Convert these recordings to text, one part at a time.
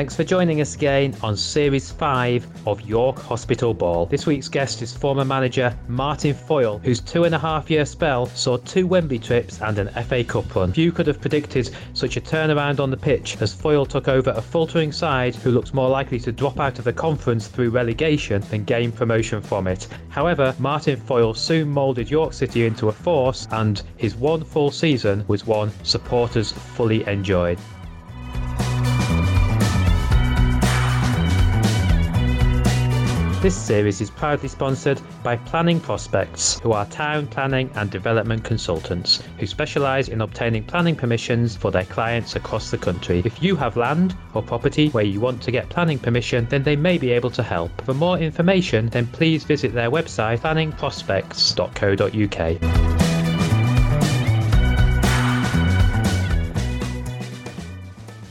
Thanks for joining us again on Series 5 of York Hospital Ball. This week's guest is former manager Martin Foyle, whose two and a half year spell saw two Wembley trips and an FA Cup run. Few could have predicted such a turnaround on the pitch as Foyle took over a faltering side who looks more likely to drop out of the conference through relegation than gain promotion from it. However, Martin Foyle soon moulded York City into a force, and his one full season was one supporters fully enjoyed. This series is proudly sponsored by Planning Prospects, who are town planning and development consultants who specialise in obtaining planning permissions for their clients across the country. If you have land or property where you want to get planning permission, then they may be able to help. For more information, then please visit their website planningprospects.co.uk.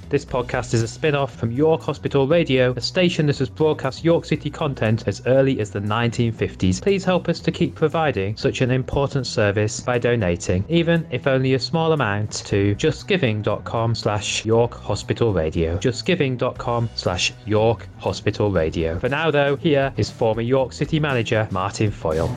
This podcast is a spin off from York Hospital Radio, a station that has broadcast York City content as early as the 1950s. Please help us to keep providing such an important service by donating, even if only a small amount, to justgiving.com slash York Hospital Radio. Justgiving.com slash York Hospital Radio. For now, though, here is former York City manager Martin Foyle.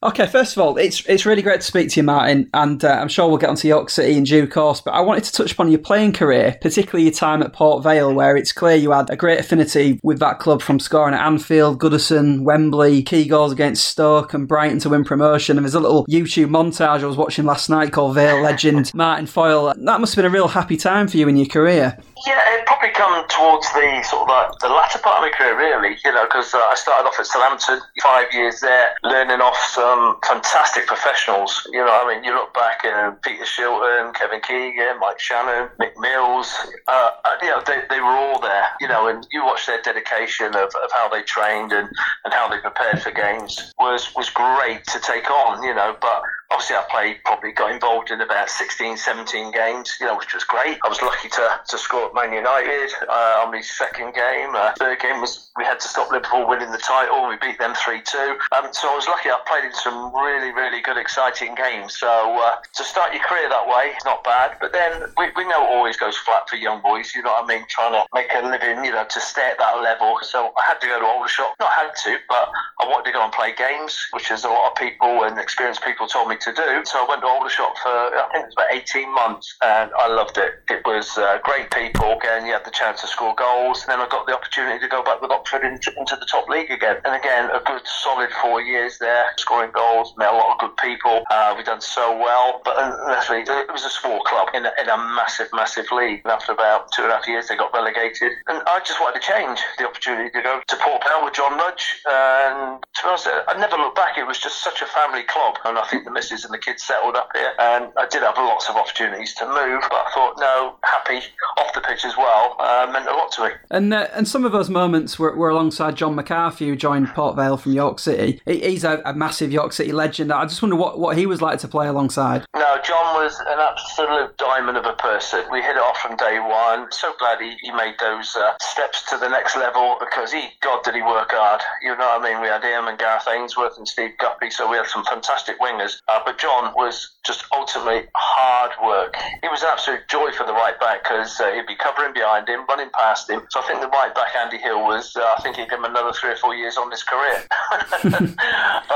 Okay, first of all, it's it's really great to speak to you, Martin, and uh, I'm sure we'll get onto York City in due course. But I wanted to touch upon your playing career, particularly your time at Port Vale, where it's clear you had a great affinity with that club from scoring at Anfield, Goodison, Wembley, key goals against Stoke and Brighton to win promotion. And there's a little YouTube montage I was watching last night called Vale legend Martin Foyle. That must have been a real happy time for you in your career. Yeah, it probably come towards the sort of like the latter part of my career, really. You know, because uh, I started off at Southampton, five years there, learning off some fantastic professionals. You know, I mean, you look back and Peter Shilton, Kevin Keegan, Mike Channon, Mick Mills. Uh, uh, you know, they, they were all there. You know, and you watch their dedication of, of how they trained and, and how they prepared for games was was great to take on. You know, but obviously I played, probably got involved in about 16, 17 games, you know, which was great. I was lucky to, to score at Man United uh, on my second game. Uh, third game was we had to stop Liverpool winning the title. We beat them 3 2. Um, so I was lucky I played in some really, really good, exciting games. So uh, to start your career that way, it's not bad. But then we, we know it always goes flat for young boys, you know what I mean? Trying to make a living, you know, to stay at that level. So I had to go to Aldershot. Not had to, but I wanted to go and play games, which is a lot of people and experienced people told me to do. So I went to Aldershot for I think it was about 18 months, and I loved it. It was uh, great people. Again, you had the chance to score goals. And then I got the opportunity to go back with Oxford into, into the top league again. And again, a good solid four years there, scoring goals. Met a lot of good people. Uh, we've done so well, but uh, it was a small club in a, in a massive, massive league. And after about two and a half years, they got relegated, and I just wanted to change. The opportunity to go to Port Vale with John Rudge, and to be honest, I never looked back. It was just such a family club, and I think the missus and the kids settled up here. And I did have lots of opportunities to move, but I thought, no, happy off the pitch as well uh, meant a lot to me. And uh, and some of those moments were, were alongside John McCarthy, who joined Port Vale from York City. He's a, a, massive York City legend. I just wonder what, what he was like to play alongside. No, John was an absolute diamond of a person. We hit it off from day one. So glad he, he made those uh, steps to the next level because he, God, did he work hard. You know what I mean? We had him and Gareth Ainsworth and Steve Guppy, so we had some fantastic wingers. Uh, but John was just ultimately hard work. It was an absolute joy for the right back because uh, he'd be covering behind him, running past him. So I think the right back Andy Hill was. Uh, I think he'd give him another three or four years on his career.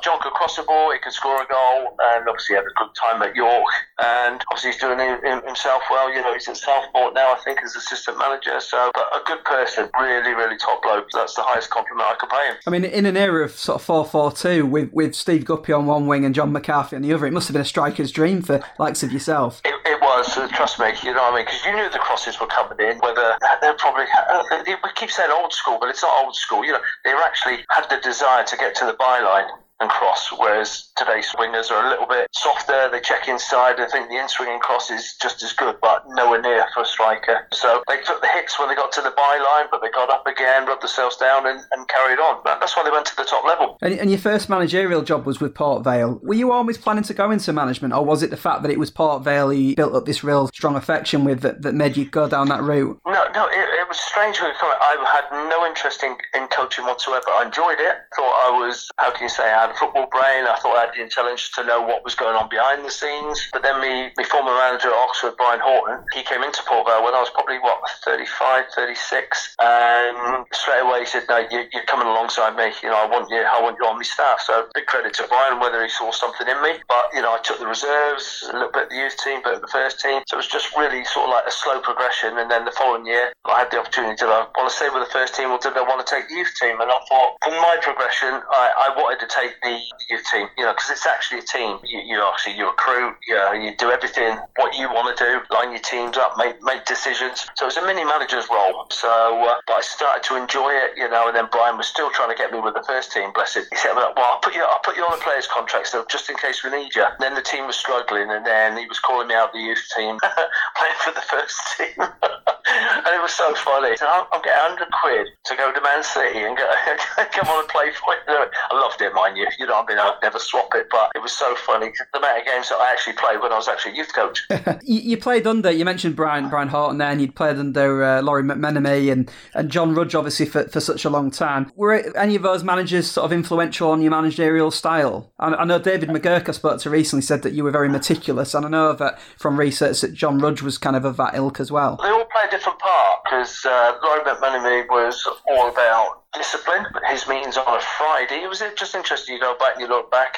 but, but no, John John could cross the ball, he could score a goal, and obviously had a good time at York. And obviously he's doing himself well. You know, he's at Southport now, I think, as assistant manager. So, but a good person, really, really top bloke. That's the highest compliment I could pay him. I mean, in an era of sort of four four two with with Steve Guppy on one wing and John McCarthy on the other, it must have been a striker's dream for likes of yourself. It, it was, uh, trust me, you know what I mean? Because you knew the crosses were coming in, whether they're probably, uh, we keep saying old school, but it's not old school. You know, they actually had the desire to get to the byline and cross, whereas today's swingers are a little bit softer. They check inside. I think the in-swinging cross is just as good, but nowhere near for a striker. So they took the hits when they got to the byline, but they got up again, rubbed themselves down, and, and carried on. But That's why they went to the top level. And, and, your first managerial job was with Port Vale. Were you always planning to go into management, or was it the fact that it was Port Vale you built up this real strong affection with that, that made you go down that route? No, no, it, it was strange. I had no interest in, in coaching whatsoever. I enjoyed it. Thought I was, how can you say, I had a football brain. I thought I had the intelligence to know what was going on behind the scenes. But then me, my former manager at Oxford, Brian Horton, he came into Port Vale when I was probably, what, 35, 36. And straight away he said, no, you, are coming alongside me. You know, I want you, I want you on my staff. So big credit to Brian, whether he saw something in me. But, you know, I took the reserves, a little bit of the youth team, but the first team. So it was just really sort of like a slow progression. And then the following year, I had the opportunity to I want to stay with the first team or did I want to take the youth team? And I thought, for my progression, I, I wanted to take the youth team, you know, because it's actually a team. You, you actually, you recruit, you, know, you do everything what you want to do, line your teams up, make, make decisions. So it's a mini manager's role. So, uh, but I started to enjoy it, you know, and then Brian was still trying to get me with the first team, bless him. He said, well, I'll put you, I'll put you on a player's contract, so just in case we need you. And then the team was struggling, and then he was calling me out the youth team, playing for the first team. and it was so funny. So I'm, I'm getting 100 quid to go to Man City and go, come on and play for it. I loved it, mind you. You know, I mean, I'd never swap it, but it was so funny. The amount of games that I actually played when I was actually youth coach. you, you, played under, you mentioned Brian Brian Horton there, and you'd played under uh, Lawrie McMenemy and, and John Rudge, obviously, for, for such a long time. Were any of those managers sort of influential on your managerial style? I, I know David McGurk, I spoke to recently, said that you were very meticulous, and I know that from research that John Rudge was kind of of that ilk as well. They all play a different part because uh, Lawrie McMenemy was all about discipline. His meetings on a Friday. It was just interesting. You go back and you look back.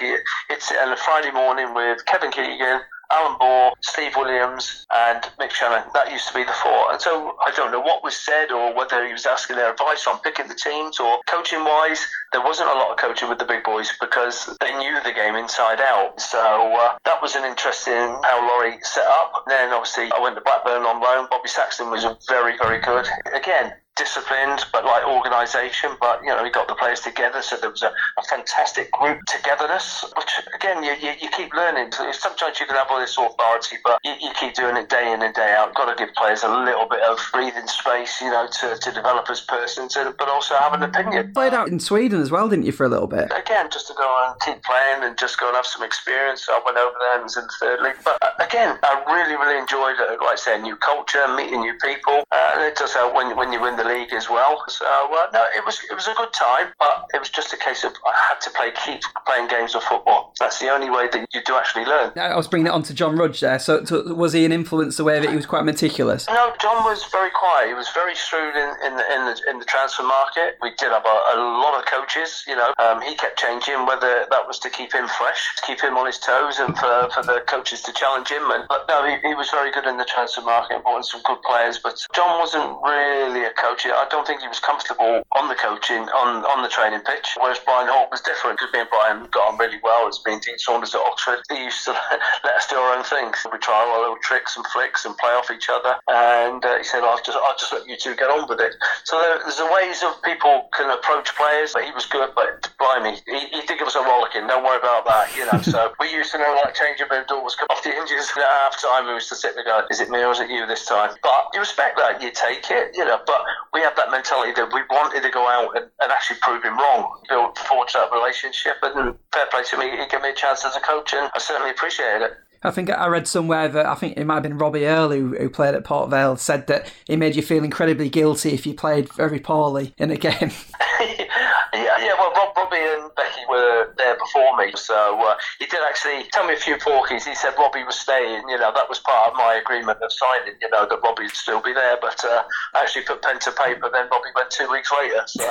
It's on a Friday morning with Kevin Keegan, Alan Ball, Steve Williams, and Mick Channon. That used to be the four. And so I don't know what was said or whether he was asking their advice on picking the teams or coaching wise. There wasn't a lot of coaching with the big boys because they knew the game inside out. So uh, that was an interesting how Lawrie set up. Then obviously I went to Blackburn on loan. Bobby Saxton was very, very good. Again, disciplined, but like organisation. But you know, we got the players together, so there was a, a fantastic group togetherness. Which again, you, you, you keep learning. Sometimes you can have all this authority, but you, you keep doing it day in and day out. Got to give players a little bit of breathing space, you know, to, to develop as persons, but also have an opinion. Played out in Sweden as well, didn't you, for a little bit? Again, just to go and keep playing and just go and have some experience. I went over there and was in the third league. But uh, again, I really, really enjoyed it. Like I say, new culture, meeting new people. Uh, it does help when, when you win the league as well. So uh, no, it was it was a good time, but it was just a case of I had to play keep playing games of football. That's the only way that you do actually learn. I was bringing it on to John Rudge there. So, so, was he an influence the way that he was quite meticulous? No, John was very quiet. He was very shrewd in, in, the, in the in the transfer market. We did have a, a lot of coaches. You know, um, he kept changing whether that was to keep him fresh, to keep him on his toes, and for, for the coaches to challenge him. And but no, he, he was very good in the transfer market, brought in some good players. But John wasn't really a coach. I don't think he was comfortable on the coaching, on, on the training pitch, whereas Brian Horton was different because me and Brian got on really well. It's been Dean Saunders at Oxford. He used to let us do our own things. We try our little tricks and flicks and play off each other. And uh, he said, I'll just, I'll just let you two get on with it. So there, there's a ways of people can approach players, but he was good, but blimey, he, he did give us a rollicking. Don't worry about that, you know. so we used to know like changing room doors come off the hinges at half time. We used to sit there going, is it me or is it you this time? But you respect that, you take it, you know. But we had that mentality that we wanted to go out and, and actually prove him wrong, build forge that relationship. And fair play to me, he gave me a chance as a coach, and I certainly appreciated it. I think I read somewhere that I think it might have been Robbie Earle who, who played at Port Vale said that it made you feel incredibly guilty if you played very poorly in a game. yeah, yeah. Well, Rob, Robbie and Becky were there before me, so uh, he did actually tell me a few porkies. He said Robbie was staying. You know, that was part of my agreement of signing. You know, that Robbie would still be there, but uh, I actually put pen to paper. Then Robbie went two weeks later. So.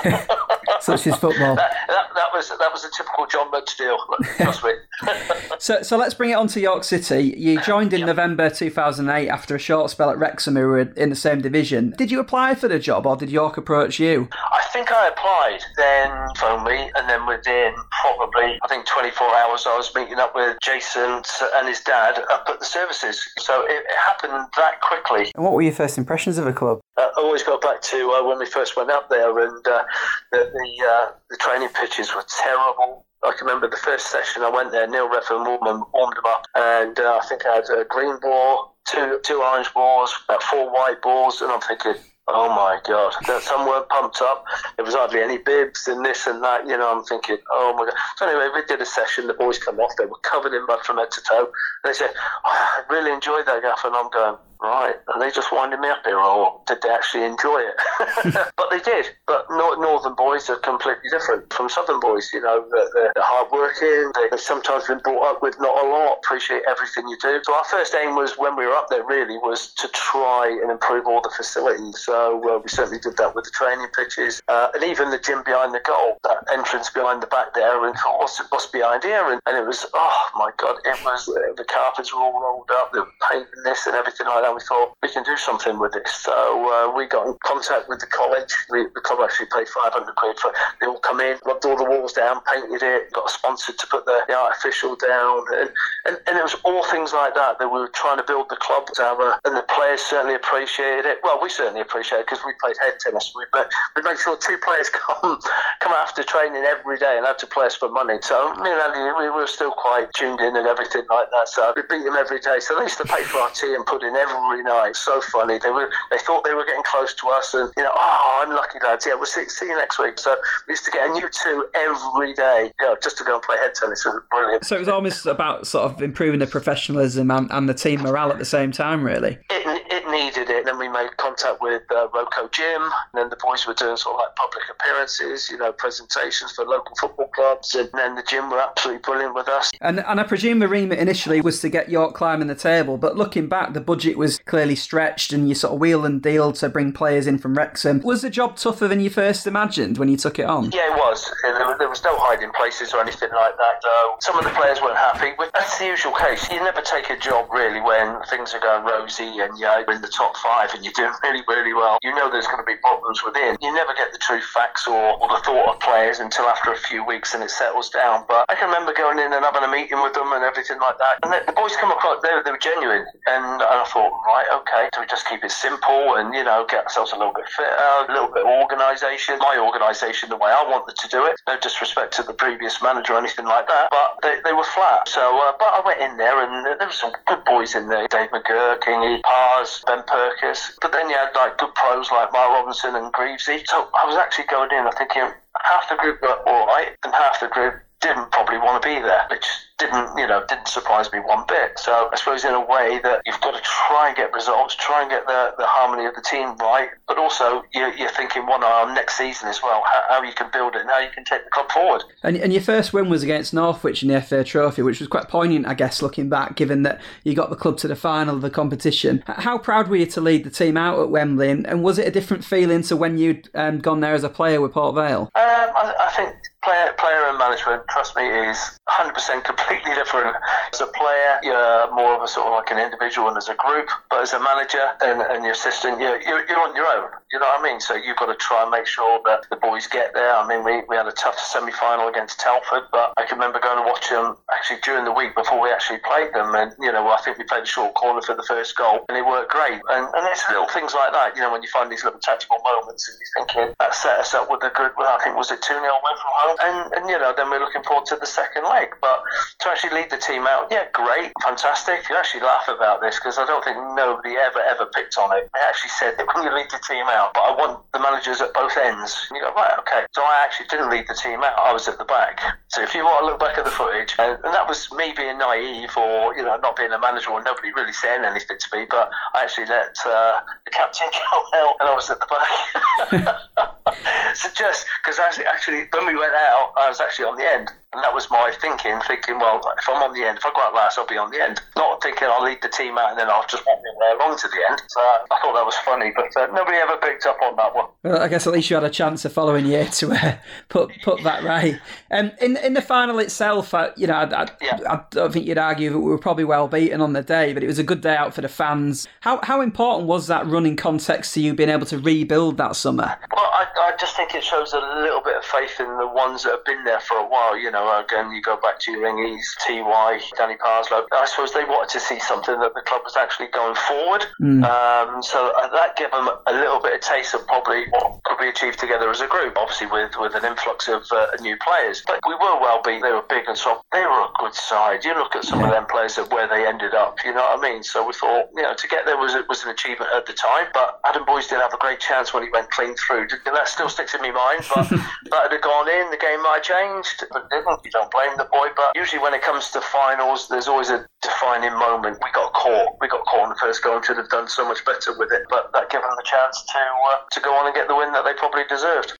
Such is football. That, that, that, was that was a typical John Rudge deal. Trust me. so, so let's bring it on to York City. City. You joined in November 2008 after a short spell at Wrexham, who were in the same division. Did you apply for the job or did York approach you? I think I applied, then phoned me, and then within probably, I think 24 hours, I was meeting up with Jason and his dad up at the services. So it, it happened that quickly. And what were your first impressions of the club? Uh, I always go back to uh, when we first went up there, and uh, the the, uh, the training pitches were terrible. I can remember the first session I went there, Neil Redfearn warmed, warmed them up, and uh, I think I had a green ball, two two orange balls, about four white balls, and I'm thinking, oh my god, some weren't pumped up. There was hardly any bibs and this and that. You know, I'm thinking, oh my god. So anyway, we did a session. The boys come off. They were covered in mud from head to toe. And they said, oh, I really enjoyed that gaff, and I'm going, right, are they just winding me up here, or did they actually enjoy it? but they did. But northern boys are completely different from southern boys. You know, they're, they're hardworking. They've sometimes been brought up with not a lot. Appreciate everything you do. So our first aim was when we were up there really was to try and improve all the facilities. So uh, we certainly did that with the training pitches uh, and even the gym behind the goal, that entrance behind the back there. And what's, what's behind here? And, and it was oh my god, it was uh, the carpets were all rolled up, the painting this and everything like that. We thought we can do something with this. So uh, we got in contact with the college. The club actually paid 500 quid for it. they all come in, rubbed all the walls down, painted it, got a sponsor to put the, the artificial down, and, and, and it was all things like that that we were trying to build the club to have a, and the players certainly appreciated it. Well, we certainly appreciated it because we played head tennis. We, but we made sure two players come come after training every day and had to play us for money. So me and Andy, we were still quite tuned in and everything like that. So we beat them every day. So they used to pay for our tea and put in every So funny. They were they thought they were getting close to us, and you know, oh, I'm lucky lads. Yeah, we'll see, see you next week. So we used to get a new two every day, you know, just to go and play head tennis. It was brilliant. So it was almost about sort of improving the professionalism and, and the team morale at the same time, really. It, it needed it. Then we made contact with uh, Roko Gym, and then the boys were doing sort of like public appearances, you know, presentations for local football clubs, and then the gym were absolutely brilliant with us. And and I presume the remit initially was to get York climbing the table, but looking back, the budget was clearly stretched, and you sort of wheel and deal to bring players in from Wrexham. Was the job tougher than you first imagined when you took it on? Yeah, it was. There, was no hiding places or anything like that. So some of the players weren't happy. That's the usual case. You never take a job really when things are going rosy and you're in the top five and you're doing really, really well. You know there's going to be problems within. You never get the true facts or, or the thought of players until after a few weeks and it settles down. But I can remember going in and having a meeting with them and everything like that. And the, the boys come across, they, they were genuine. And, and I thought, right, okay, do we just keep it simple and, you know, get ourselves a little bit fitter, a little bit of organisation. My organisation, the way I wanted to do it. No disrespect to the previous manager or anything like that, but they, they were flat. So, uh, but I went in there and there were some good boys in there. Dave McGurk, Kingy, Pars, Ben Purkiss. But then you had like good pros like Mark Robinson and Greavesy. So I was actually going in, I thinking half the group were alright and half the group didn't probably want to be there, which didn't, you know, didn't surprise me one bit. So I suppose in a way that you've got to try and get results, try and get the, the harmony of the team right, but also you're, you're thinking one eye on next season as well, how, how, you can build it and how you can take the club forward. And, and your first win was against Northwich in the FA Trophy, which was quite poignant, I guess, looking back, given that you got the club to the final of the competition. How proud were you to lead the team out at Wembley, and, and was it a different feeling to when you'd um, gone there as a player with Port Vale? Um, I, I think player, player and management, trust me, is 100% completely different. As a player, you're more of a sort of like an individual and as a group, but as a manager and, and your assistant, you're, you're, you're on your own. You know what I mean? So you've got to try and make sure that the boys get there. I mean, we, we had a tough semi final against Telford, but I can remember going to watch them actually during the week before we actually played them. And, you know, I think we played a short corner for the first goal and it worked great. And, and it's little things like that, you know, when you find these little tactical moments and you're thinking that set us up with a good, well, I think was it 2 0 win from home? And, and, you know, then we're looking forward to the second leg. But to actually lead the team out, yeah, great, fantastic. You actually laugh about this because I don't think nobody ever, ever picked on it. I actually said that when you lead the team out, but I want the managers at both ends. And you go, right, okay. So I actually didn't lead the team out. I was at the back. So if you want to look back at the footage, and, and that was me being naive or, you know, not being a manager or nobody really saying anything to me, but I actually let uh, the captain go out and I was at the back. so just because actually, when we went I was actually on the end. And that was my thinking, thinking, well, if I'm on the end, if I go out last, I'll be on the end. Not thinking I'll lead the team out and then I'll just walk my way along to the end. So I thought that was funny, but uh, nobody ever picked up on that one. Well, I guess at least you had a chance the following year to uh, put put that right. Um, in in the final itself, uh, you know, I, I, yeah. I, don't think you'd argue that we were probably well beaten on the day, but it was a good day out for the fans. How how important was that running context to you being able to rebuild that summer? Well, I, I just think it shows a little bit of faith in the ones that have been there for a while. You know, again, you go back to your Ringies, TY, Danny Parslow. I suppose they wanted to see something that the club was actually going forward. Mm. Um, so uh, that gave them a little bit of taste of probably what could be achieved together as a group, obviously with, with an influx of uh, new players. But we were well beaten. They were big and soft. They were a good side. You look at some yeah. of them players that where they ended up. You know what I mean? So we thought, you know, to get there was was an achievement at the time. But Adam Boyes did have a great chance when he went clean through. That still sticks in my mind. But that had gone in, the game might have changed. But didn't. You don't blame the boy, but usually when it comes to finals, there's always a defining moment. We got caught. We got caught in the first goal and should have done so much better with it. But that gave them the chance to uh, to go on and get the win that they probably deserved.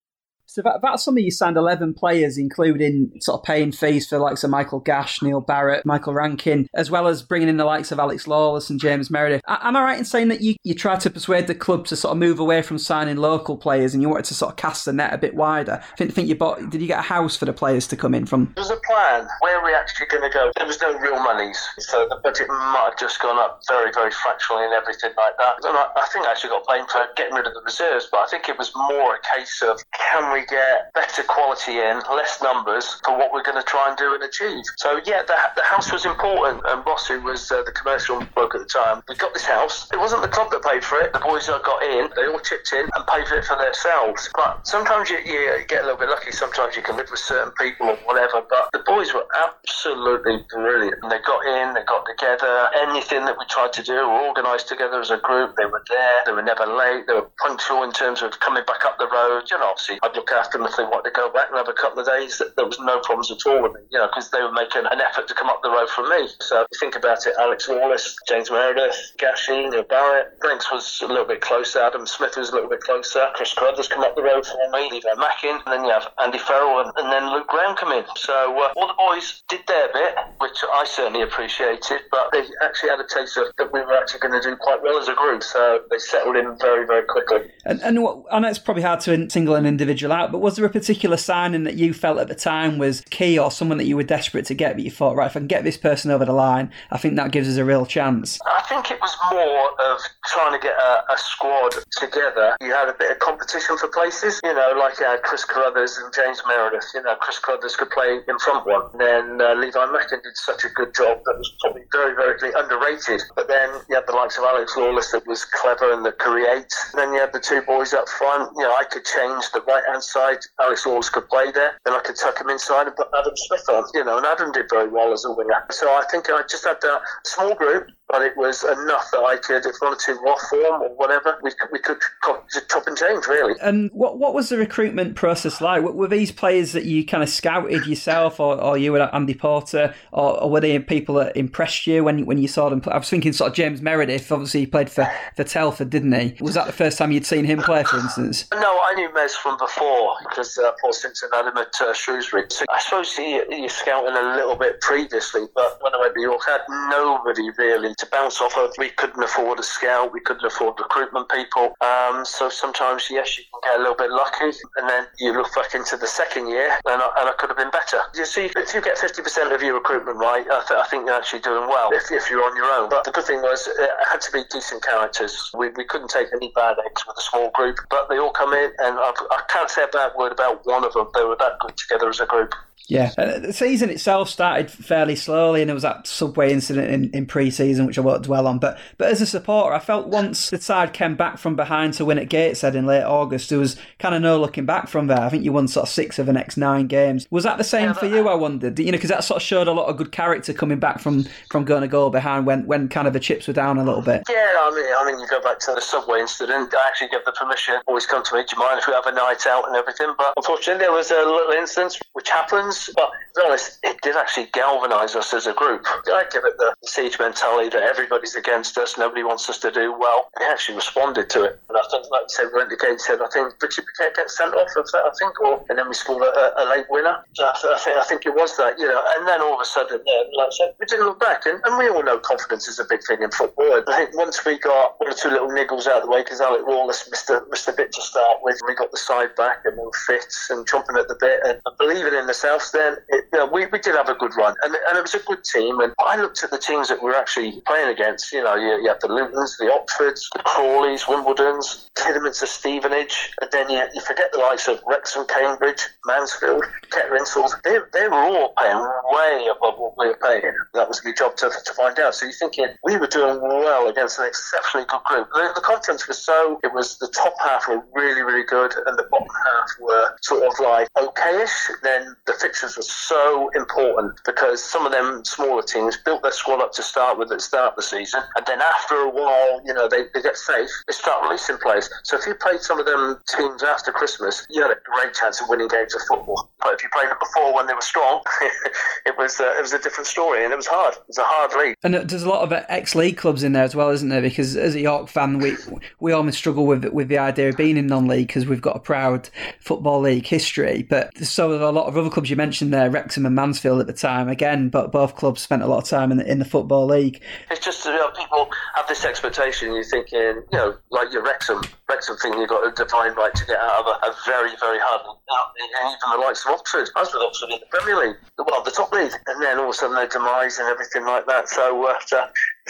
So that, that summer you signed 11 players, including sort of paying fees for the likes of Michael Gash, Neil Barrett, Michael Rankine, as well as bringing in the likes of Alex Lawless and James Meredith. Am I right in saying that you, you tried to persuade the club to sort of move away from signing local players and you wanted to sort of cast the net a bit wider? I think, think you bought, did you get a house for the players to come in from? There was a plan. Where are we actually going to go? There was no real monies. So the budget might have just gone up very, very fractionally and everything like that. And I, I think I actually got blamed for getting rid of the reserves, but I think it was more a case of can we get better quality in, less numbers for what we're going to try and do and achieve. So yeah, the, the house was important, and Ross, who was uh, the commercial bloke at the time, we got this house. It wasn't the club that paid for it. The boys that got in, they all chipped in and paid for it for themselves. But sometimes you, you get a little bit lucky. Sometimes you can live with certain people or whatever. But the boys were absolutely brilliant. And they got in, they got together. Anything that we tried to do, we organised together as a group. They were there. They were never late. They were punctual in terms of coming back up the road. You know, obviously, I'd look after them if they wanted to go back and have a couple of days. There was no problems at all with me, you know, because they were making an effort to come up the road from me. So think about it, Alex Lawless, James Meredith, Gashi, Neil Barrett. Brinks was a little bit closer. Adam Smith was a little bit closer. Chris Carruthers come up the road for me. Levi Mackin. And then you have Andy Farrell and, and then Luke Graham come in. So uh, all the boys did their bit, which I certainly appreciated, but they actually had a taste of that we were actually going to do quite well as a group. So they settled in very, very quickly. And, and what, I know it's probably hard to single an individual out, but was there a particular signing that you felt at the time was key or someone that you were desperate to get, but you thought, right, if I can get this person over the line, I think that gives us a real chance? I think it was more of trying to get a, a squad together. You had a bit of competition for places, you know, like had Chris Carruthers and James Meredith. You know, Chris Carruthers could play in front one. And then uh, Levi Mackin did such a good job that was probably very, very underrated. But then you had the likes of Alex Lawless that was clever and that create. And then you had the two boys up front. You know, I could change the right hand side. Alex Lawless could play there. Then I could tuck him inside and put Adam Smith on. You know, and Adam did very well as a winger. So I think I just had that small group but it was enough that I could, if one or two off form or whatever, we, we could chop and change really. And what what was the recruitment process like? Were these players that you kind of scouted yourself, or, or you were Andy Porter, or, or, were they people that impressed you when when you saw them? play? I was thinking sort of James Meredith. Obviously, he played for for Telford, didn't he? Was that the first time you'd seen him play, for instance? No, I knew Mez from before because uh, Paul Simpson had him at uh, Shrewsbury. So I suppose he, he scouting a little bit previously, but when I went to York, I had nobody really to bounce off of. We couldn't afford a scout, we couldn't afford recruitment people. Um, so sometimes, yes, you can get a little bit lucky, and then you look back into the second year, and I, and I could have been better. You see, if you get 50% of your recruitment right, I, th- I think you're actually doing well if, if, you're on your own. But the good thing was, it had to be decent characters. We, we couldn't take any bad eggs with a small group, but they all come in, and I can not say a bad word about one of them. They were that good together as a group. Yeah, uh, the season itself started fairly slowly, and there was that subway incident in, in pre-season, which I won't dwell on. But but as a supporter, I felt once the side came back from behind to win at Gateshead in late August, there was kind of no looking back from there. I think you won sort of six of the next nine games. Was that the same yeah, for you? I wondered, you know, because that sort of showed a lot of good character coming back from from going a goal behind when when kind of the chips were down a little bit. Yeah, I mean, I mean, you go back to the subway incident. I actually gave the permission. Always come to me. Do you mind if we have a night out and everything? But unfortunately, there was a little incident which happens. But to be honest, it did actually galvanise us as a group. I give it the siege mentality that everybody's against us, nobody wants us to do well. He actually responded to it. And I think, like I said, we went to I think Richard Paquette gets sent off of that, I think, or, and then we scored a, a late winner. So I, think, I think it was that, you know. And then all of a sudden, yeah, like I said, we didn't look back. And, and we all know confidence is a big thing in football. I think once we got one or two little niggles out of the way, because Alex Lawless missed a, missed a bit to start with, we got the side back and we were fit and chomping at the bit and believing in ourselves, then it, you know, we, we did have a good run, and, and it was a good team. And I looked at the teams that were actually playing against. You know, you, you have the Lutons, the Oxfords, the Crawleys, Wimbledons, Kidderminster, Stevenage, and then you, you forget the likes of Wrexham, Cambridge, Mansfield, Kettering They, they were all paying way above what we were paying. That was my job to, to find out. So you're thinking we were doing well against an exceptionally good group. The, the conference was so, it was the top half were really, really good, and the bottom half were sort of like okayish, then the fixtures were so important because some of them smaller teams built their squad up to start with the start the season, and then after a while, you know, they, they get safe, they start releasing players. So if you played some of them teams after Christmas, you had a great chance of winning games of football. But if you played them before when they were strong, it was uh, it was a different story, and it was hard. It was a hard league. And there's a lot of ex-league clubs in there as well, isn't there? Because as a York fan, we we almost struggle with with the idea of being in non-league because we've got a proud football league history. But so a lot of other clubs you mentioned there, Wrexham and Mansfield at the time. Again, but both clubs spent a lot of time in the, in the football league. It's just you know, people have this expectation. You're thinking, you know, like your Wrexham, Wrexham thing. You've got a divine right to get out of a, a very, very hard, and even the likes of Oxford. I was with Oxford in the Premier League, well, the top league, and then all of a sudden their demise and everything like that. So uh,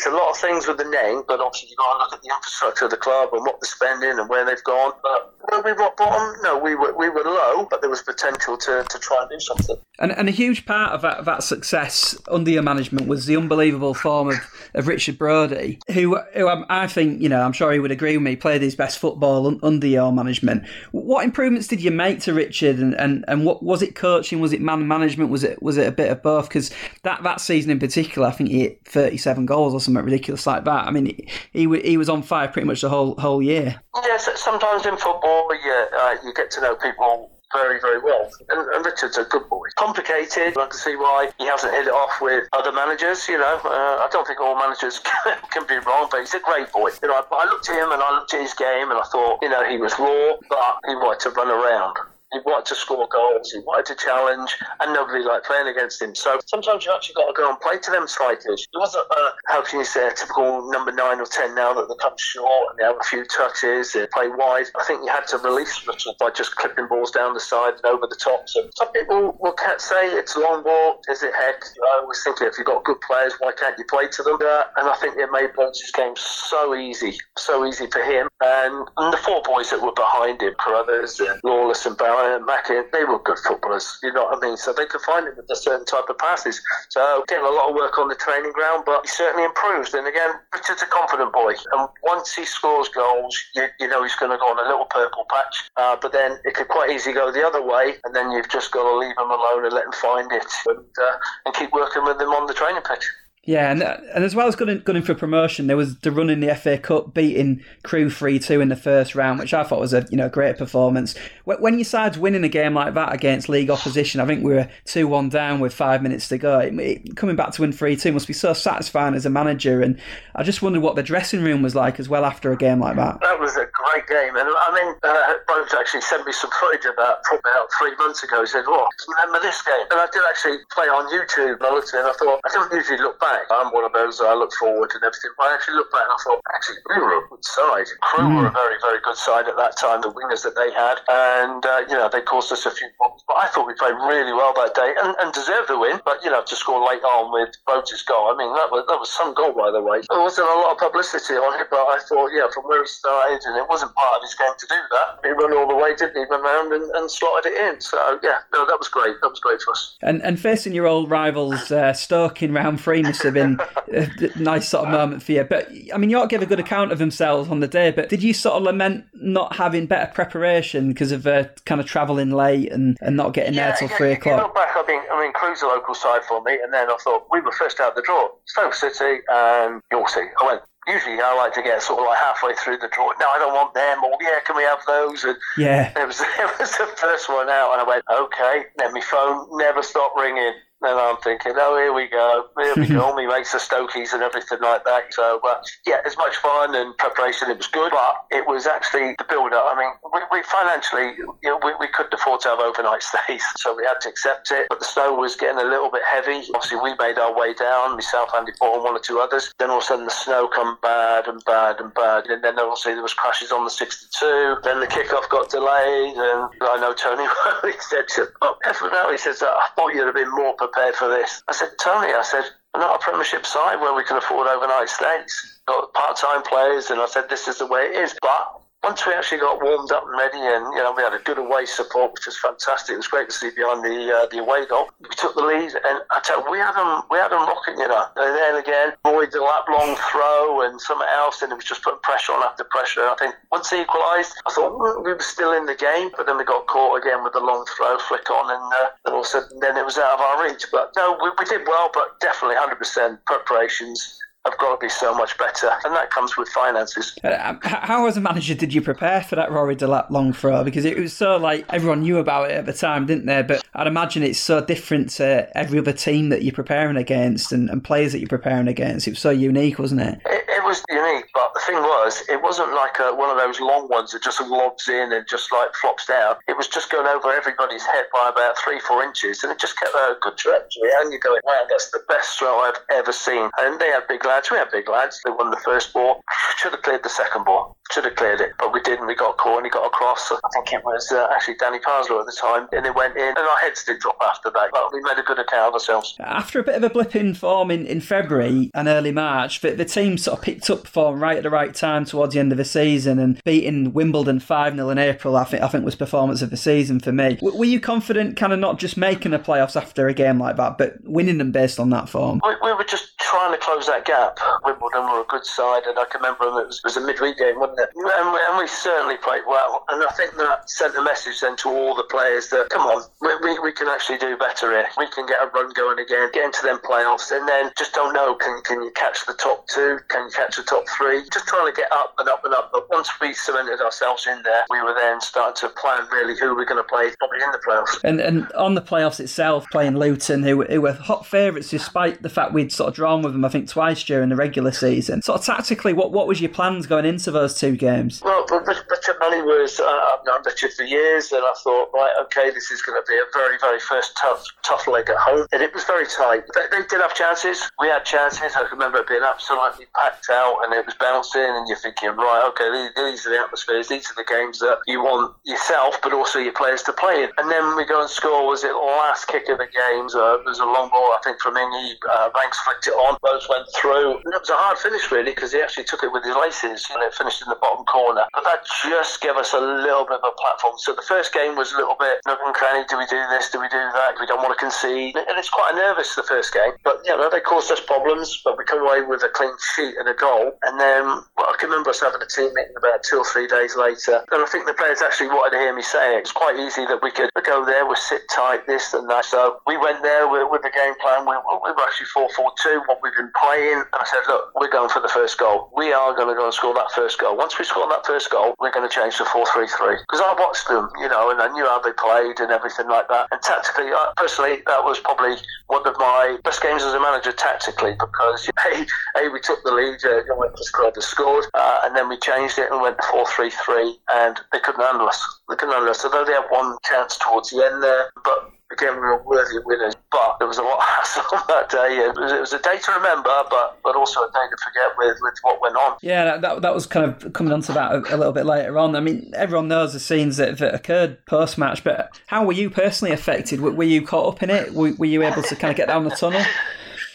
it's a lot of things with the name, but obviously you've got to look at the infrastructure of the club and what they're spending and where they've gone. But were we rock bottom? No, we were we were low, but there was potential to, to try and do something. And, and a huge part of that, that success under your management was the unbelievable form of, of Richard Brodie, who who I think you know I'm sure he would agree with me played his best football under your management. What improvements did you make to Richard, and, and, and what was it coaching? Was it man management? Was it was it a bit of both? Because that, that season in particular, I think he hit 37 goals or something ridiculous like that. I mean, he he, he was on fire pretty much the whole whole year. Yes, sometimes in football, you uh, you get to know people very, very well. And, and, Richard's a good boy. Complicated. I can see why he hasn't hit it off with other managers. You know, uh, I don't think all managers can, can, be wrong, but he's a great boy. You know, I, I looked at him and I looked at his game and I thought, you know, he was raw, but he wanted to run around. He wanted to score goals. He wanted to challenge, and nobody liked playing against him. So sometimes you actually got to go and play to them strikers. He wasn't, a, how can you say, a typical number nine or ten now that they come short and they have a few touches, they play wide. I think you had to release Richard by just clipping balls down the side and over the top. So some people will say it's long ball. Is it heck? I always think if you've got good players, why can't you play to them? Uh, and I think it made Bones' game so easy, so easy for him. And, and the four boys that were behind him, Carruthers Lawless and Barry, and they were good footballers, you know what I mean? So they could find him with a certain type of passes. So getting a lot of work on the training ground, but he certainly improved. And again, Richard's a confident boy. And once he scores goals, you, you know he's going to go on a little purple patch. Uh, but then it could quite easily go the other way, and then you've just got to leave him alone and let him find it and, uh, and keep working with him on the training pitch. Yeah, and and as well as going going for promotion, there was the run in the FA Cup, beating Crewe three two in the first round, which I thought was a you know great performance. When your side's winning a game like that against league opposition, I think we were two one down with five minutes to go. It, it, coming back to win three two must be so satisfying as a manager, and I just wondered what the dressing room was like as well after a game like that. That was a great game, and I mean, uh, actually sent me some footage about about three months ago. He said, "Oh, remember this game?" And I did actually play on YouTube, and I looked at it, and I thought, I don't usually look back. I'm one of those I look forward and everything. But I actually looked back and I thought, actually, we were a good side. Crewe mm. were a very, very good side at that time, the wingers that they had. And, uh, you know, they caused us a few problems. But I thought we played really well that day and, and deserved the win. But, you know, to score late on with Rhodes' goal, I mean, that was, that was some goal, by the way. There wasn't a lot of publicity on it, but I thought, yeah, from where he started, and it wasn't part of his game to do that. He ran all the way, didn't he? Around and, and slotted it in. So, yeah, no, that was great. That was great for us. And, and facing your old rivals, uh, Stoke in round three must have been a nice sort of moment for you. But I mean, York gave a good account of themselves on the day. But did you sort of lament not having better preparation because of uh, kind of travelling late and, and not getting yeah, there till yeah, three o'clock? Look back, I mean, I mean, Crewe's a local side for me, and then I thought we were first out the draw, Stoke City and York City. I went. Usually, I like to get sort of like halfway through the draw. No, I don't want them. Or yeah, can we have those? And yeah, it was it was the first one out, and I went okay. Then my phone never stopped ringing. And I'm thinking, oh, here we go. Here we go. Me makes the Stokies and everything like that. So, but yeah, it's much fun and preparation. It was good, but it was actually the build up. I mean, we, we financially, you know, we, we couldn't afford to have overnight stays, so we had to accept it. But the snow was getting a little bit heavy. Obviously, we made our way down. Myself, Andy Paul, and one or two others. Then all of a sudden, the snow come bad and bad and bad. And then obviously there was crashes on the 62. Then the kickoff got delayed, and I know Tony. he said, "Oh, now," he says, "I thought you'd have been more prepared." Prepared for this. I said, Tony, I said, we're not a Premiership side where we can afford overnight stays. Got part-time players, and I said, this is the way it is. But once we actually got warmed up and ready, and you know we had a good away support, which was fantastic. It was great to see behind the uh, the away goal. We took the lead, and I tell you, we had them we had them rocking. You know, and then again, Boyd the lap long throw and something else, and it was just putting pressure on after pressure. And I think once he equalised, I thought mm, we were still in the game, but then we got caught again with the long throw flick on, and uh, all of a sudden, then it was out of our reach. But no, we, we did well, but definitely 100% preparations have got to be so much better, and that comes with finances. Uh, how, as a manager, did you prepare for that Rory Delap long throw? Because it was so like everyone knew about it at the time, didn't they? But I'd imagine it's so different to every other team that you're preparing against and, and players that you're preparing against. It was so unique, wasn't it? It, it was unique, but the thing was, it wasn't like a, one of those long ones that just lobs in and just like flops down. It was just going over everybody's head by about three, four inches, and it just kept a good trajectory. And you're going, wow, that's the best throw I've ever seen. And they had big lads. We had big lads. They won the first ball. Should have cleared the second ball. Should have cleared it, but we didn't. We got caught and he got across. I think it was uh, actually Danny Parslow at the time, and it went in, and our heads did drop after that. But we made a good account of ourselves. After a bit of a blip in form in, in February and early March, the, the team sort of picked up form right at the right time towards the end of the season and beating Wimbledon 5 0 in April, I think, I think was performance of the season for me. W- were you confident, kind of not just making the playoffs after a game like that, but winning them based on that form? We, we were just trying to close that gap. Wimbledon were a good side, and I can remember them, it was, it was a midweek game, wasn't it? And we, and we certainly played well. And I think that sent a message then to all the players that, come on, we, we, we can actually do better here. We can get a run going again, get into them playoffs, and then just don't know can, can you catch the top two? Can you catch the top three? Just trying to get up and up and up. But once we cemented ourselves in there, we were then starting to plan really who we're going to play probably in the playoffs. And and on the playoffs itself, playing Luton, who, who were hot favourites despite the fact we'd sort of drawn with them, I think, twice during the regular season. Sort of tactically, what, what was your plans going into those two games? Well, but Richard Money was, uh, I've known Richard for years, and I thought, right, okay, this is going to be a very, very first tough, tough leg at home. And it was very tight. They, they did have chances. We had chances. I can remember it being absolutely packed out, and it was bouncing, and you're thinking, right, okay, these, these are the atmospheres, these are the games that you want yourself, but also your players to play in. And then we go and score. Was it last kick of the game? Uh, it was a long ball, I think, from Ingy. Uh, Banks flicked it on. Both went through. And it was a hard finish, really, because he actually took it with his laces and it finished in the bottom corner. But that just gave us a little bit of a platform. So the first game was a little bit nook and cranny. Do we do this? Do we do that? We don't want to concede. And it's quite nervous the first game. But, you know, they caused us problems, but we come away with a clean sheet and a goal. And then well, I can remember us having a team meeting about two or three days later. And I think the players actually wanted to hear me say it. It's quite easy that we could go there, we sit tight, this and that. So we went there with, with the game plan. We, we were actually 4 4 2, what we've been playing. And I said, look, we're going for the first goal. We are going to go and score that first goal. Once we score that first goal, we're going to change to 4 3 3. Because I watched them, you know, and I knew how they played and everything like that. And tactically, I, personally, that was probably one of my best games as a manager tactically because, A, a we took the lead, uh, Juventus Club has scored, uh, and then we changed it and went 4 3 3, and they couldn't handle us. They couldn't handle us. Although they had one chance towards the end there, but again, we worthy winners. But there was a lot of hassle that day. It was, it was, a day to remember, but but also a day to forget with, with what went on. Yeah, that, that was kind of coming on to that a, a little bit later on. I mean, everyone knows the scenes that, that occurred post match, but how were you personally affected? Were, were you caught up in it? Were, were you able to kind of get down the tunnel?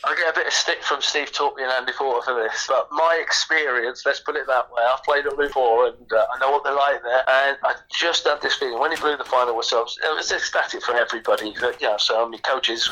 I get a bit of stick from Steve Torpey and Andy Porter for this, but my experience, let's put it that way, I've played it before and uh, I know what they're like there. And I just had this feeling when he blew the final whistle, it was ecstatic for everybody. That, you know, so many coaches,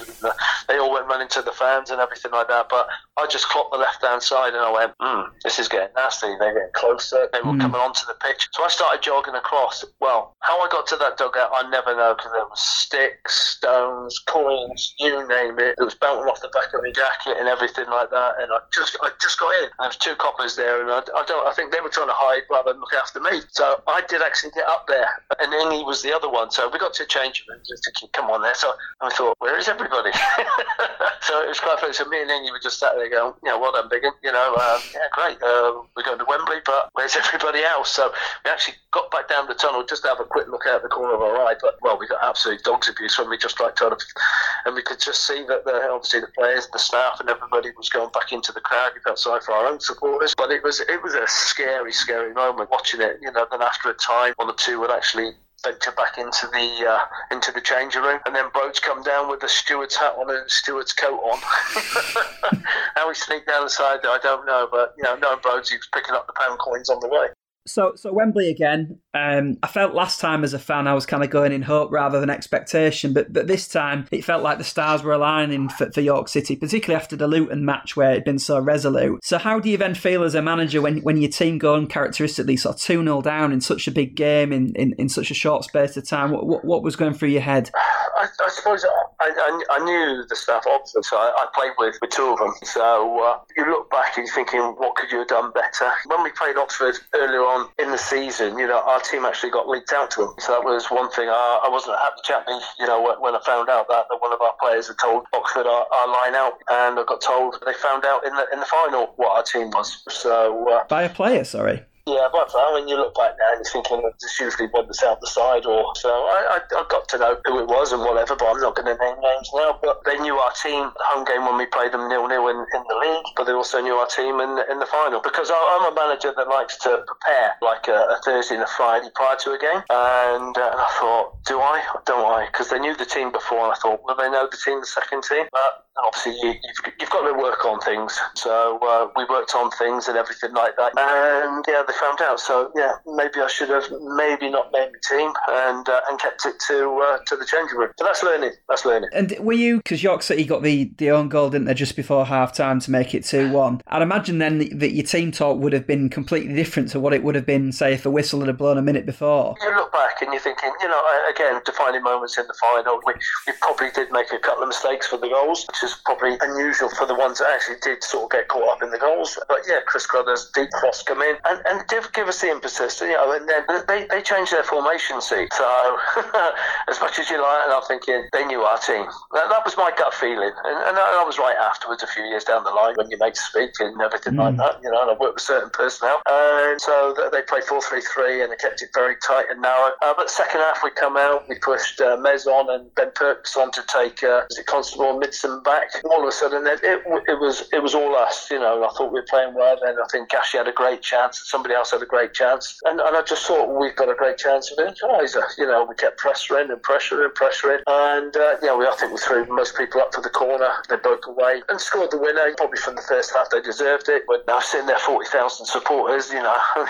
they all went running to the fans and everything like that. But I just clocked the left hand side and I went, hmm, this is getting nasty. They're getting closer. They were mm. coming onto the pitch. So I started jogging across. Well, how I got to that dugout, I never know because there was sticks, stones, coins, you name it. It was bouncing off the back of me jacket and everything like that. And I just, I just got in. There was two coppers there, and I, I don't, I think they were trying to hide rather than look after me. So I did actually get up there, and Ingy was the other one. So we got to change room, just thinking, come on there. So I thought, where is everybody? so it was quite funny. So me and Ingy were just sat there going, yeah, well done, Biggin. You know, uh, yeah, great. Uh, we're going to Wembley, but where's everybody else? So we actually got back down the tunnel just to have a quick look out the corner of our eye. But well, we got absolute dog's abuse when we just like to, and we could just see that the, obviously the players, the staff, and everybody was going back into the crowd. We felt sorry for our own supporters, but it was it was a scary, scary moment watching it. You know, then after a time, one or two would actually venture back into the uh, into the changing room, and then Broach come down with the steward's hat on and steward's coat on. How he sneaked down the side, I don't know, but you know, knowing Broach, he was picking up the pound coins on the way. So, so Wembley again. Um, I felt last time as a fan I was kind of going in hope rather than expectation, but but this time it felt like the stars were aligning for, for York City, particularly after the Luton match where it'd been so resolute. So, how do you then feel as a manager when when your team go uncharacteristically sort of two 0 down in such a big game in, in, in such a short space of time? What, what, what was going through your head? I, I suppose I, I, I, knew the staff Oxford, so I, I, played with, with two of them. So uh, you look back and you're thinking, what could you have done better? When we played Oxford earlier on in the season, you know, our team actually got leaked out to them. So that was one thing. I, I wasn't happy chappy, you know, when I found out that, that one of our players had told Oxford our, our line out, and I got told they found out in the in the final what our team was. So uh, by a player, sorry. Yeah, but I mean, you look back now and you're thinking it's usually one that's out the side, or so I, I, I, got to know who it was and whatever, but I'm not going to name names now. But they knew our team home game when we played them nil nil in, in the league, but they also knew our team in in the final because I, am a manager that likes to prepare like a, a, Thursday and a Friday prior to a game, and, uh, and I thought, do I? Don't I? Because they knew the team before, and I thought, will they know the team, the second team? But obviously you, have you've got to work on things. So uh, we worked on things and everything like that. And yeah, they found out. So yeah, maybe I should have maybe not named the team and uh, and kept it to uh, to the changing room. So that's learning. That's learning. And were you because York City got the the own goal, didn't they, just before half time to make it two one? I'd imagine then that your team talk would have been completely different to what it would have been, say, if the whistle had blown a minute before. You look back and you're thinking, you know, again, defining moments in the final. We, we probably did make a couple of mistakes for the goals, which is probably unusual for the ones that actually did sort of get caught up in the goals. But yeah, Chris Crothers, deep cross come in and, and give, give us the impetus, you know, and then they, they changed their formation seat. So as much as you like, and I'm thinking they knew our team. That, that was my gut feeling. And, and, I, was right afterwards, a few years down the line, when you make speak and everything mm. like that, you know, and I worked with certain personnel. And so they played 4 3 3 and they kept it very tight and narrow. Uh, but second half, we come out, we pushed uh, Mez on and Ben Purkiss on to take, uh, is it Constable Midson back? All of a sudden, it, it, it, was it was all us. You know, I thought we were playing well. Then I think Gashi had a great chance. and Somebody else had a great chance, and, and I just thought we've got a great chance of equaliser. You know, we kept pressuring and pressuring and pressuring, and uh, yeah, we I think we threw most people up for the corner. They broke away and scored the winner. Probably from the first half, they deserved it. But now sitting there, forty thousand supporters. You know, and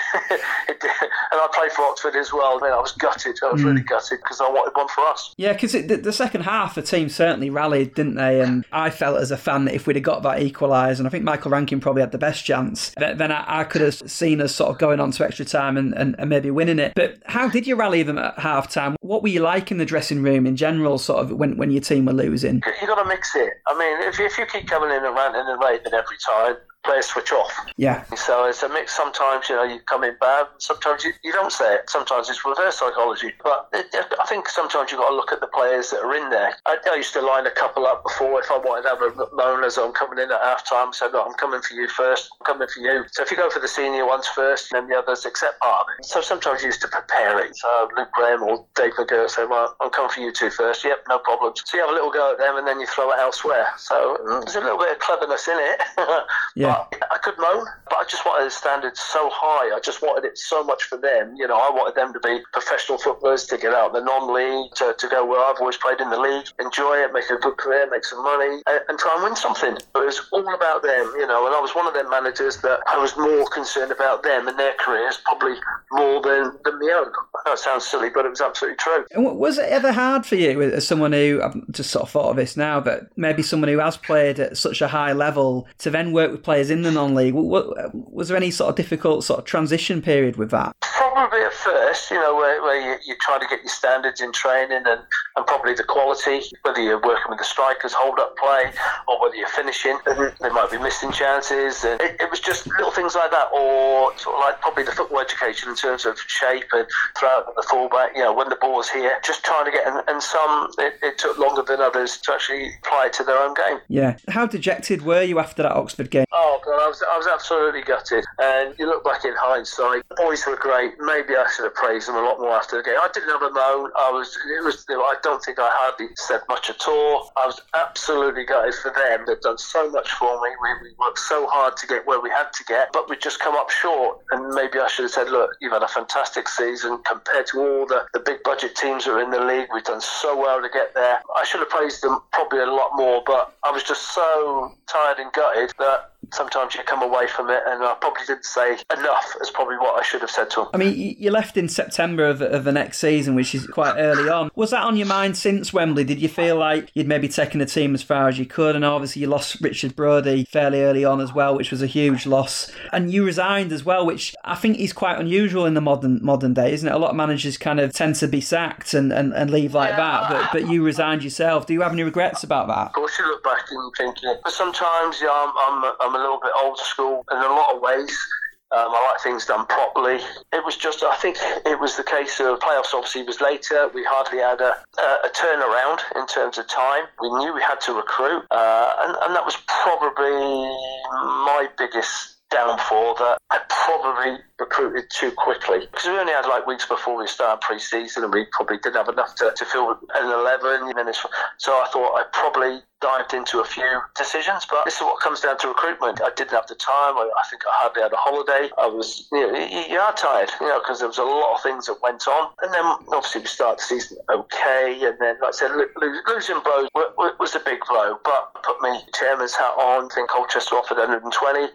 I played for Oxford as well. I, mean, I was gutted. I was mm. really gutted because I wanted one for us. Yeah, because the, the second half, the team certainly rallied, didn't they? And I felt as a fan that if we'd have got that equalised, and I think Michael Rankine probably had the best chance, then I, I could have seen us sort of going on to extra time and, and, and, maybe winning it. But how did you rally them at half time? What were you like in the dressing room in general, sort of when, when your team were losing? you got to mix it. I mean, if, if you keep coming in and ranting and raving every time, players switch off. Yeah. So it's a mix. Sometimes you know you come in bad. Sometimes you, you don't say it. Sometimes it's reverse psychology. But it, I think sometimes you've got to look at the players that are in there. I, I, used to line a couple up before if I wanted to have a moan as I'm coming in at half time. So look, I'm coming for you first. I'm coming for you. So if you go for the senior ones first, then the others accept part of it. So sometimes you used to prepare it. So Luke Graham or Dave McGurk say, well, I'm coming for you two first. Yep, no problem. So you have a little go at them and then you throw it elsewhere. So mm, there's a little bit of cleverness in it. yeah. I could moan, but I just wanted the standards so high. I just wanted it so much for them. You know, I wanted them to be professional footballers, to get out the non-league, to, to go where I've always played in the league, enjoy it, make a good career, make some money, and, and try and win something. It was all about them, you know, and I was one of them managers that I was more concerned about them and their careers, probably more than, than my own. That sounds silly, but it was absolutely true. And was it ever hard for you, as someone who, I've just sort of thought of this now, but maybe someone who has played at such a high level, to then work with players in the non non-league. Was there any sort of difficult sort of transition period with that? Probably at first, you know, where, where you, you try to get your standards in training and, and probably the quality, whether you're working with the strikers, hold up play, or whether you're finishing, and they might be missing chances. And it, it was just little things like that, or sort of like probably the football education in terms of shape and throughout the fullback, you know, when the ball was here, just trying to get, and, and some it, it took longer than others to actually apply it to their own game. Yeah. How dejected were you after that Oxford game? Oh, I was, I was absolutely gutted. And you look back in hindsight, the boys were great. Maybe I should have praised them a lot more after the game. I didn't have a moan. I was, it was, I don't think I hardly said much at all. I was absolutely gutted for them. They've done so much for me. We, we worked so hard to get where we had to get, but we just come up short. And maybe I should have said, look, you've had a fantastic season compared to all the, the big budget teams that are in the league. We've done so well to get there. I should have praised them probably a lot more, but I was just so tired and gutted that sometimes you come away from it, and I probably didn't say enough. is probably what I should have said to him. I mean, you left in September of, of the next season, which is quite early on. Was that on your mind since Wembley? Did you feel like you'd maybe taken the team as far as you could? And obviously, you lost Richard Brodie fairly early on as well, which was a huge loss. And you resigned as well, which I think is quite unusual in the modern modern day, isn't it? A lot of managers kind of tend to be sacked and, and, and leave like yeah. that, but but you resigned yourself. Do you have any regrets about that? Of course, you look back and think, yeah. but sometimes yeah, I'm, I'm, I'm a little bit old school in a lot of ways. Um, I like things done properly. It was just, I think it was the case of playoffs obviously was later. We hardly had a, a, turnaround in terms of time. We knew we had to recruit, uh, and, and that was probably my biggest downfall that I probably recruited too quickly because we only had like weeks before we started pre-season and we probably didn't have enough to, to fill an 11 and then so I thought I probably dived into a few decisions but this is what comes down to recruitment I didn't have the time I, I think I hardly had a holiday I was you know you are tired you know because there was a lot of things that went on and then obviously we started the season okay and then like I said losing Bro was a big blow but put me chairman's hat on I think Colchester offered 120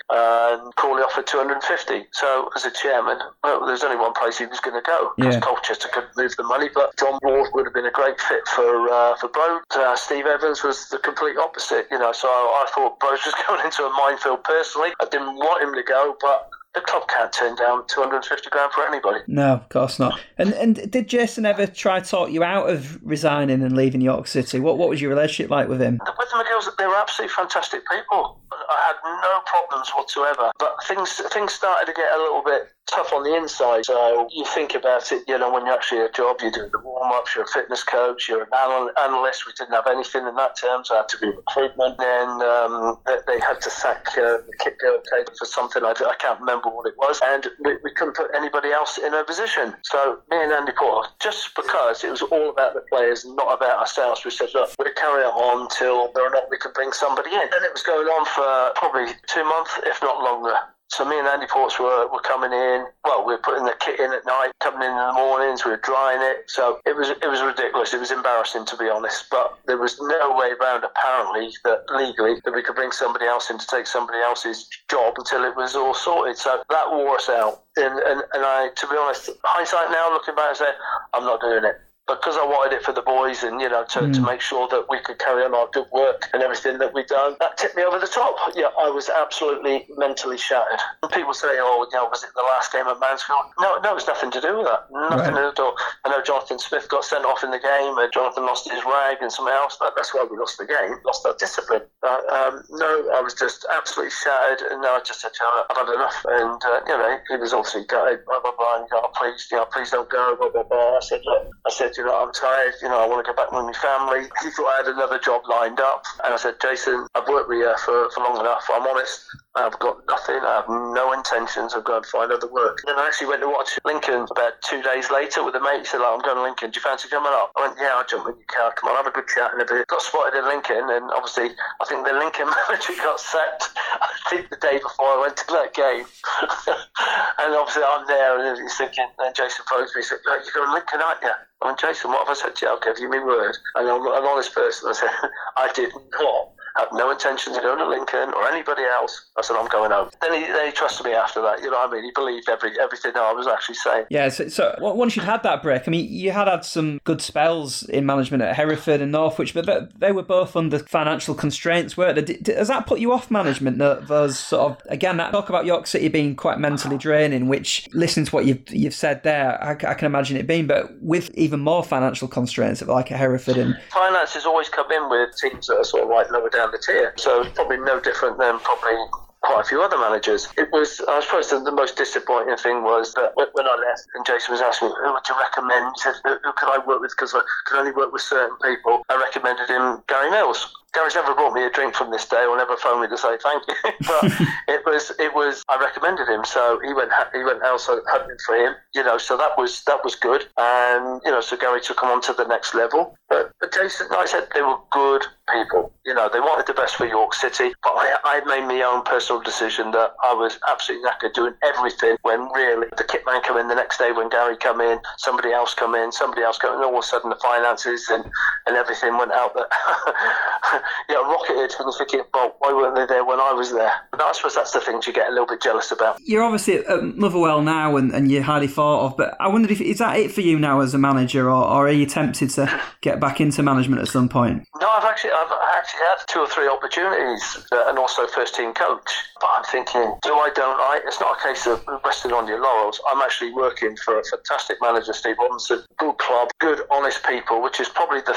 and Crawley offered 250 so as a chairman, well, there's only one place he was going to go because yeah. Colchester couldn't move the money. But John Ward would have been a great fit for uh, for Bro. Uh, Steve Evans was the complete opposite, you know. So I, thought Bro was going into a minefield personally. I didn't want him to go, but the club can't turn down 250 grand for anybody. No, of course not. And and did Jason ever try to talk you out of resigning and leaving York City? What what was your relationship like with him? With the McGills, they were absolutely fantastic people. I had no problems whatsoever. But things things started to get a little bit tough on the inside. So you think about it, you know, when you're actually a job, you're doing the warm ups, you're a fitness coach, you're an anal- analyst. We didn't have anything in that terms. I had to be recruitment. Then um, they, had to sack uh, the kit girl for something I, I, can't remember what it was, and we, we, couldn't put anybody else in a position. So me and Andy Porter, just because it was all about the players, not about ourselves, we said, look, we'll carry it on till whether or not we can bring somebody in. And it was going on for probably two months, if not longer. So me and Andy Ports were, were coming in. Well, we were putting the kit in at night, coming in in the mornings. We were drying it. So it was it was ridiculous. It was embarrassing to be honest. But there was no way around apparently that legally that we could bring somebody else in to take somebody else's job until it was all sorted. So that wore us out. And and, and I, to be honest, hindsight now, looking back, I say I'm not doing it because I wanted it for the boys and, you know, to, mm. to make sure that we could carry on our good work and everything that we'd done, that tipped me over the top. Yeah, I was absolutely mentally shattered. And people say, oh, you know, was it the last game at Mansfield? No, no, it was nothing to do with that. Nothing right. at all. I know Jonathan Smith got sent off in the game, and Jonathan lost his rag and something else. That, that's why we lost the game, lost our discipline. Uh, um, no, I was just absolutely shattered, and I just said, I've had enough. And, uh, you know, he was obviously gutted, blah, blah, blah, and, oh, please, you know, please don't go, blah, blah, blah. I said, look, I said, you know, I'm tired, you know, I want to go back with my family. He thought I had another job lined up. And I said, Jason, I've worked with you for, for long enough. I'm honest. I've got nothing. I have no intentions of going to find other work. And then I actually went to watch Lincoln about two days later with a mate. He said, like, I'm going to Lincoln. Do you fancy coming up? I went, yeah, I'll jump in your car. Come on, have a good chat in a. Got spotted in Lincoln. And obviously, I think the Lincoln manager got sacked, I think, the day before I went to that game. and obviously, I'm there and he's thinking, and Jason phones me. He said, you're going to Lincoln, aren't you? I went, Jason, what have I said to you? I'll give you my word. And I'm an honest person. I said, I did not had no intentions to go to Lincoln or anybody else. I said, I'm going home. Then he, then he trusted me after that. You know what I mean? He believed every everything I was actually saying. Yeah, so, so once you'd had that break, I mean, you had had some good spells in management at Hereford and Northwich, but they were both under financial constraints, weren't they? Does that put you off management? Those sort of, again, that talk about York City being quite mentally draining, which, listening to what you've, you've said there, I, I can imagine it being, but with even more financial constraints, like at Hereford and. Finances always come in with teams that are sort of like lower down tier. So probably no different than probably quite a few other managers. It was, I suppose, the, the most disappointing thing was that when I left and Jason was asking me, who would you recommend? He said, who could I work with? Because I could only work with certain people. I recommended him Gary Mills. Gary's never brought me a drink from this day or never phoned me to say thank you. but it was, it was, I recommended him. So he went, he went also hunting for him, you know, so that was, that was good. And, you know, so Gary took him on to the next level. But, but Jason, like I said, they were good people. You know, they wanted the best for York City. But I, I made my own personal decision that I was absolutely knackered doing everything when really the kit man come in the next day when Gary come in, somebody else come in, somebody else come in, and all of a sudden the finances and, and everything went out that, you know, rocketed. And thinking, well, why weren't they there when I was there. But I suppose that's the things you get a little bit jealous about. You're obviously at Motherwell now and, and you're highly thought of, but I wondered if is that it for you now as a manager or, or are you tempted to get back into management at some point? No, I've actually I've actually had two or three opportunities uh, and also first team coach. But I'm thinking, do I, don't I? It's not a case of resting on your laurels. I'm actually working for a fantastic manager, Steve Robinson, good club, good, honest people, which is probably the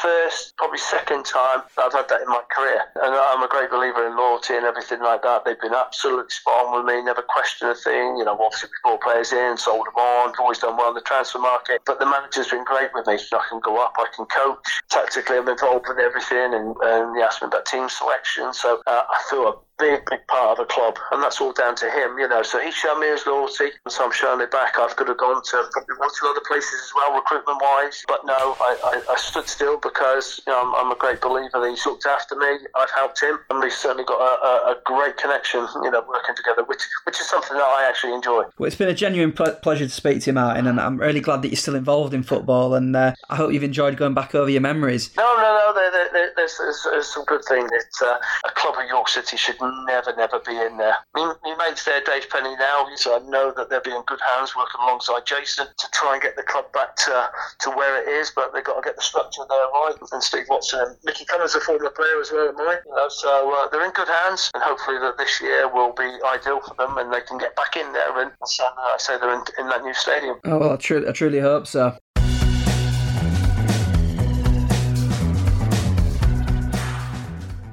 first, probably second time I've had that in my career. And I'm a great believer in loyalty and everything like that. They've been absolutely spot on with me, never questioned a thing. You know, obviously we brought players in, sold them on, always done well in the transfer market. But the manager's been great with me. I can go up, I can coach. Tactically, I'm involved with everything, and, and he asked me about team selection. So uh, I a big, big part of the club, and that's all down to him, you know. So he showed me his loyalty, and so I'm showing it back. I could have gone to probably one or two other places as well, recruitment wise, but no, I, I, I stood still because you know, I'm, I'm, a great believer that he's looked after me. I've helped him, and we've certainly got a, a, a, great connection, you know, working together, which which is something that I actually enjoy. Well, it's been a genuine ple- pleasure to speak to you, Martin, and I'm really glad that you're still involved in football, and uh, I hope you've enjoyed going back over your memories. No, no, no, there, there, there's, there's, there's, some good things. It's, uh, a club of York City should never, never be in there. My, my mate's there, Dave Penney now, so I know that they'll be in good hands working alongside Jason to try and get the club back to, to where it is, but they've got to get the structure there right. And Steve Watson and Mickey Cummins, a former player as well, mine. You know, so uh, they're in good hands, and hopefully that this year will be ideal for them and they can get back in there. And so, uh, I say they're in, in that new stadium. Oh, well, I, tr- I truly hope so.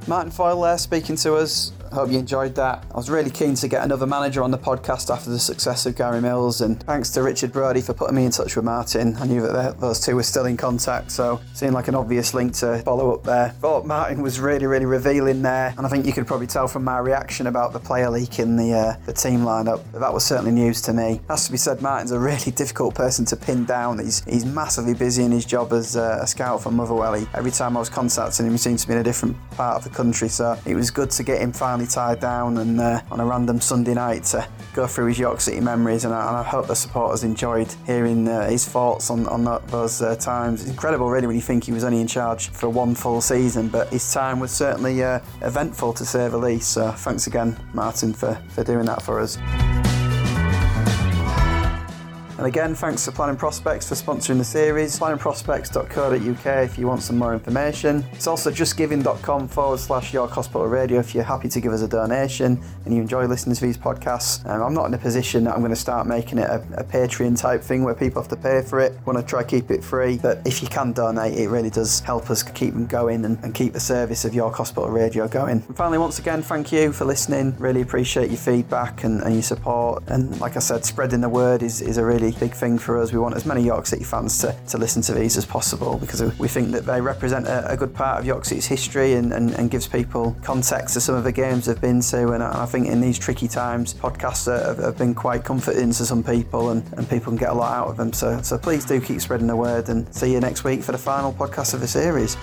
Martin Foyle there speaking to us Hope you enjoyed that. I was really keen to get another manager on the podcast after the success of Gary Mills, and thanks to Richard Brodie for putting me in touch with Martin. I knew that those two were still in contact, so seemed like an obvious link to follow up there. Thought Martin was really, really revealing there, and I think you could probably tell from my reaction about the player leak in the uh, the team lineup that, that was certainly news to me. Has to be said, Martin's a really difficult person to pin down. He's he's massively busy in his job as uh, a scout for Motherwell. He, every time I was contacting him, he seemed to be in a different part of the country, so it was good to get him finally tied down and uh, on a random Sunday night to go through his York City memories. And I, and I hope the supporters enjoyed hearing uh, his thoughts on, on that, those uh, times. It's incredible, really, when you think he was only in charge for one full season, but his time was certainly uh, eventful to say the least. So thanks again, Martin, for, for doing that for us. And again, thanks to Planning Prospects for sponsoring the series. Planningprospects.co.uk if you want some more information. It's also justgiving.com forward slash York Hospital Radio if you're happy to give us a donation and you enjoy listening to these podcasts. Um, I'm not in a position that I'm going to start making it a, a Patreon type thing where people have to pay for it. Want to try keep it free, but if you can donate, it really does help us keep them going and, and keep the service of York Hospital Radio going. And finally, once again, thank you for listening. Really appreciate your feedback and, and your support. And like I said, spreading the word is, is a really really big thing for us. We want as many York City fans to, to listen to these as possible because we think that they represent a, a good part of York City's history and, and, and, gives people context to some of the games they've been to. And I, think in these tricky times, podcasts have, have, been quite comforting to some people and, and people can get a lot out of them. So, so please do keep spreading the word and see you next week for the final podcast of the series.